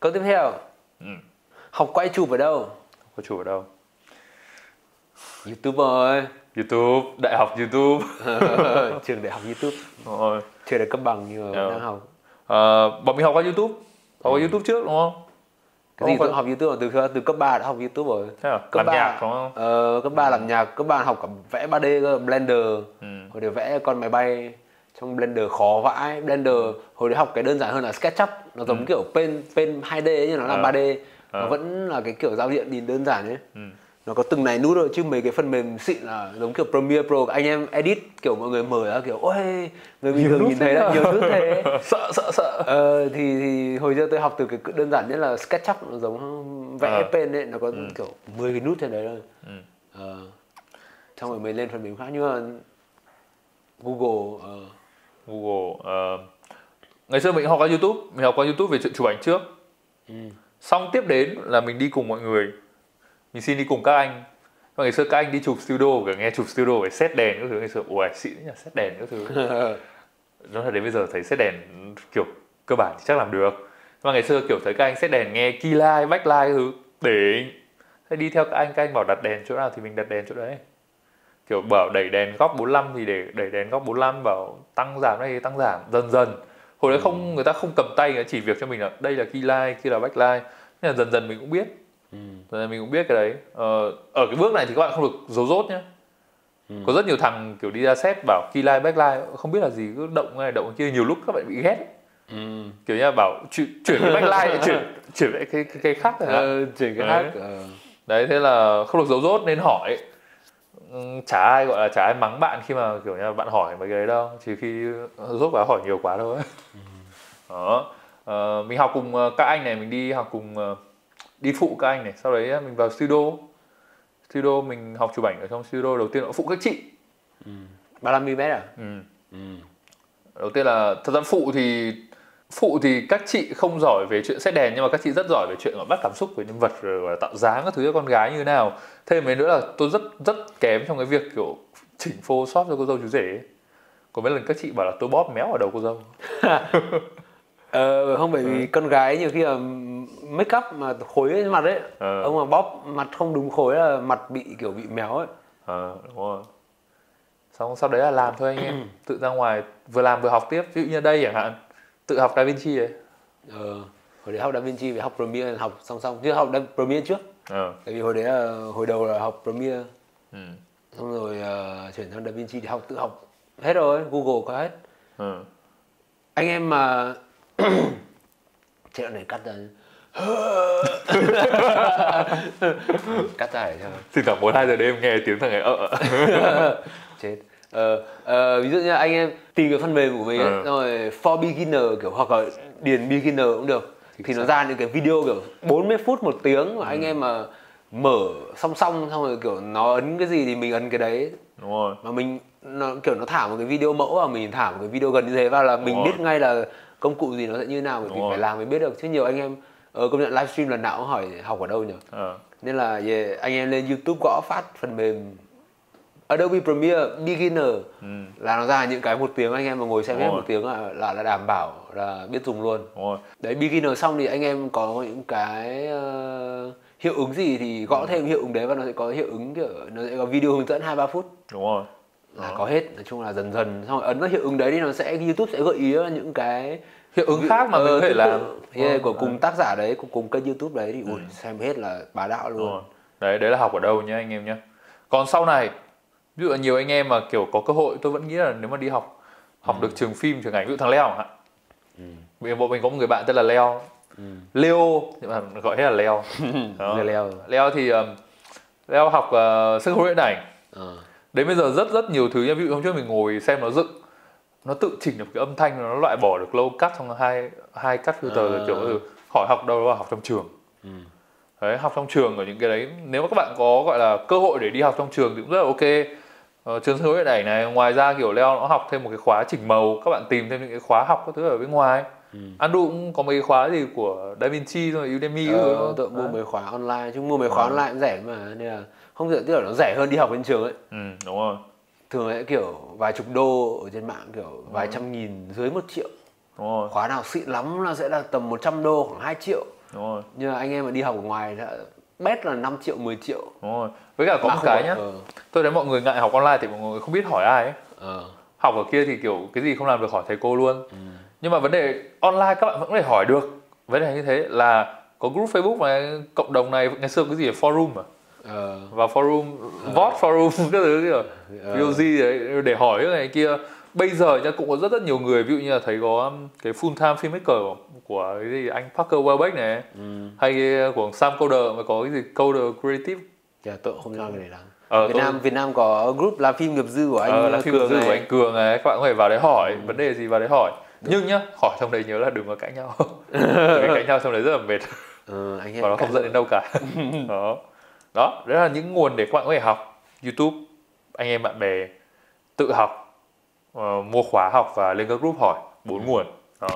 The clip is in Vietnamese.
Câu tiếp theo. Ừ. Học quay chụp ở đâu? có chủ ở đâu YouTube rồi. YouTube đại học YouTube Trường đại học YouTube. rồi Chưa được cấp bằng nhưng mà đang học. Ờ, bọn mình học qua YouTube học qua YouTube trước đúng không Cái gì tôi học YouTube rồi từ từ cấp 3 đã học YouTube rồi. À? Cấp làm ba- nhạc đúng không Ờ, cấp 3 làm nhạc, cấp 3 học cả vẽ 3D cơ, Blender. ừ. Hồi đấy vẽ con máy bay trong Blender khó vãi. Blender hồi đấy học cái đơn giản hơn là SketchUp, nó giống kiểu pen pen 2D ấy, nhưng nó làm Ừ. Ờ. 3D. Nó Ờ. vẫn là cái kiểu giao diện nhìn đơn giản ấy. Ừ. Nó có từng này nút thôi chứ mấy cái phần mềm xịn là giống kiểu Premiere Pro anh em edit kiểu mọi người mở ra kiểu ôi người bình thường nhìn thấy là nhiều nút thế. sợ sợ sợ Ờ, thì thì hồi giờ tôi học từ cái đơn giản nhất là SketchUp nó giống vẽ Ờ. pen ấy nó có kiểu 10 cái nút trên đấy thôi. Ừ. Ờ. Xong rồi mới lên phần mềm khác nhưng mà Google ờ, Google ờ, ngày xưa mình học qua YouTube mình học qua YouTube về chuyện chụp ảnh trước. Ừ. xong tiếp đến là mình đi cùng mọi người. Mình xin đi cùng các anh. Và ngày xưa các anh đi chụp studio cả nghe chụp studio phải set đèn các thứ. Ngày xưa ui xịn nhỉ set đèn các thứ. Nói thật đến bây giờ thấy set đèn kiểu cơ bản thì chắc làm được. Mà ngày xưa kiểu thấy các anh set đèn nghe key light backlight các thứ. Để thế đi theo các anh các anh bảo đặt đèn chỗ nào thì mình đặt đèn chỗ đấy kiểu bảo đẩy đèn góc 45 thì để đẩy đèn góc 45 bảo tăng giảm đây thì tăng giảm dần dần hồi đấy không người ta không cầm tay người ta chỉ việc cho mình là đây là key light kia là backlight nên là dần dần mình cũng biết ừ. Dần dần mình cũng biết cái đấy ờ, ở cái bước này thì các bạn không được giấu rốt nhá Ừ. có rất nhiều thằng kiểu đi ra set bảo key light backlight không biết là gì cứ động này động kia nhiều lúc các bạn bị ghét Ừ. kiểu như là bảo chuyển, chuyển cái backlight chuyển chuyển lại cái cái, cái khác rồi Ờ, chuyển cái Đấy. khác ờ. đấy thế là không được giấu rốt nên hỏi chả ai gọi là chả ai mắng bạn khi mà kiểu như là bạn hỏi mấy cái đấy đâu. Chỉ khi rốt quá hỏi nhiều quá thôi. Đó. Ờ, mình học cùng ờ, các anh này mình đi học cùng ờ, đi phụ các anh này. Sau đấy ờ, mình vào studio. Studio mình học chụp ảnh ở trong studio. Đầu tiên là phụ các chị. 35 mm à? ừ. Ừ. đầu tiên là thật ra phụ thì phụ thì các chị không giỏi về chuyện xét đèn nhưng mà các chị rất giỏi về chuyện gọi bắt cảm xúc về nhân vật rồi tạo dáng các thứ cho con gái như thế nào. Thêm mấy nữa là tôi rất rất kém trong cái việc kiểu chỉnh photoshop cho cô dâu chú rể ấy. có mấy lần các chị bảo là tôi bóp méo ở đầu cô dâu. Ờ, không bởi vì con gái nhiều khi là make up mà khối trên mặt ấy Ờ. ông mà bóp mặt không đúng khối là mặt bị kiểu bị méo ấy. Ờ đúng rồi. Xong sau đấy là làm thôi anh em. Tự ra ngoài vừa làm vừa học tiếp. Ví dụ như đây chẳng hạn tự học Da Vinci ấy ờ, hồi đấy học Da Vinci phải học Premiere học song song. Chứ học Da Premiere trước. Ờ. Tại vì hồi đấy là hồi đầu là học Premiere ừ. xong rồi ờ, chuyển sang Da Vinci thì học tự học hết rồi Google có hết. Ừ. anh em mà chết đoạn này cắt ra cắt ra để cho thỉnh thoảng một hai giờ đêm nghe tiếng thằng ấy ờ. Chết ờ, ờ, ví dụ như anh em tìm cái phần mềm của mình ấy, Ừ. rồi for beginner kiểu hoặc là điền beginner cũng được. Thì nó ra những cái video kiểu 40 phút một tiếng mà anh em mà mở song song xong rồi kiểu nó ấn cái gì thì mình ấn cái đấy. Đúng rồi. Mà mình nó kiểu nó thả một cái video mẫu vào mình thả một cái video gần như thế vào là mình Đúng biết rồi. ngay là công cụ gì nó sẽ như nào bởi vì phải làm mới biết được. Chứ nhiều anh em ở công nhận livestream lần nào cũng hỏi học ở đâu nhỉ? Ờ. Nên là yeah, anh em lên YouTube gõ phát phần mềm Adobe Premiere Beginner. Ừ. là nó ra những cái một tiếng anh em mà ngồi xem hết một tiếng là, là là đảm bảo là biết dùng luôn. Đúng rồi. Đấy beginner xong thì anh em có những cái ờ, hiệu ứng gì thì gõ thêm hiệu ứng đấy và nó sẽ có hiệu ứng kiểu nó sẽ có video hướng dẫn hai ba phút. Đúng rồi. Là có hết nói chung là dần dần. Xong rồi ấn vào hiệu ứng đấy thì nó sẽ YouTube sẽ gợi ý ra những cái hiệu ứng khác mà mình có thể làm. Yeah, Ờ, của cùng tác giả đấy của cùng kênh YouTube đấy thì ui, xem hết là bá đạo luôn. đấy đấy là học ở đâu nhá anh em nhá. Còn sau này ví dụ là nhiều anh em mà kiểu có cơ hội tôi vẫn nghĩ là nếu mà đi học học được trường phim trường ảnh ví dụ thằng Leo hạn. Vì bộ mình có một người bạn tên là Leo. Leo nhưng mà gọi hết là Leo. Leo leo. Thì um, Leo học uh, sân khấu điện ảnh. Ờ. đến bây giờ rất rất nhiều thứ nha. Ví dụ hôm trước mình ngồi xem nó dựng nó tự chỉnh được cái âm thanh nó loại bỏ được low cut xong hai hai cắt filter À. kiểu ừ, hỏi học đâu là học trong trường. Ừ. đấy học trong trường ở những cái đấy. Nếu mà các bạn có gọi là cơ hội để đi học trong trường thì cũng rất là ok trường sân khấu điện ảnh này ngoài ra kiểu leo nó học thêm một cái khóa chỉnh màu các bạn tìm thêm những cái khóa học các thứ ở bên ngoài. Ừ. Andu cũng có mấy cái khóa gì của Da Vinci rồi Udemy Ờ, đó. tôi mua mấy khóa online chứ mua mấy khóa Ờ. online cũng rẻ mà nên là không thể tức là nó rẻ hơn đi học bên trường ấy. Ừ đúng rồi. Thường sẽ kiểu vài chục đô ở trên mạng kiểu vài trăm nghìn dưới một triệu. Đúng rồi. Khóa nào xịn lắm là sẽ là tầm 100 đô khoảng 2 triệu. Đúng rồi. Nhưng mà anh em mà đi học ở ngoài đã bét là 5 triệu 10 triệu. Đúng rồi. Với cả có À, một cái nhá. ờ, tôi thấy mọi người ngại học online thì mọi người không biết hỏi ai ấy. Ờ. học ở kia thì kiểu cái gì không làm được hỏi thầy cô luôn. Ừ. nhưng mà vấn đề online các bạn vẫn thể hỏi được. Vấn đề như thế là có group Facebook và cộng đồng này ngày xưa cái gì là forum mà Ờ, vào forum vote forum các thứ kiểu. Ờ. VOG đấy để hỏi cái này kia bây giờ nhá cũng có rất rất nhiều người ví dụ như là thấy có um, cái full time filmmaker của cái gì anh Parker Welbeck này Ừ. hay cái của Sam Coder mà có cái gì Coder Creative? Chà, tôi cũng không cho cái này lắm Ờ, Việt tôi- Nam Việt Nam có group làm phim nghiệp dư của anh ờ, là phim Cường dư của anh Cường này các bạn có thể vào đấy hỏi vấn đề gì vào đấy hỏi. Nhưng nhá hỏi trong đấy nhớ là đừng có cãi nhau. Vì cãi nhau trong đấy rất là mệt. Ờ, anh và nó không dẫn đến đâu cả. Đó. Đó đấy là những nguồn để các bạn có thể học YouTube anh em bạn bè tự học ờ, mua khóa học và lên các group hỏi bốn nguồn. Đó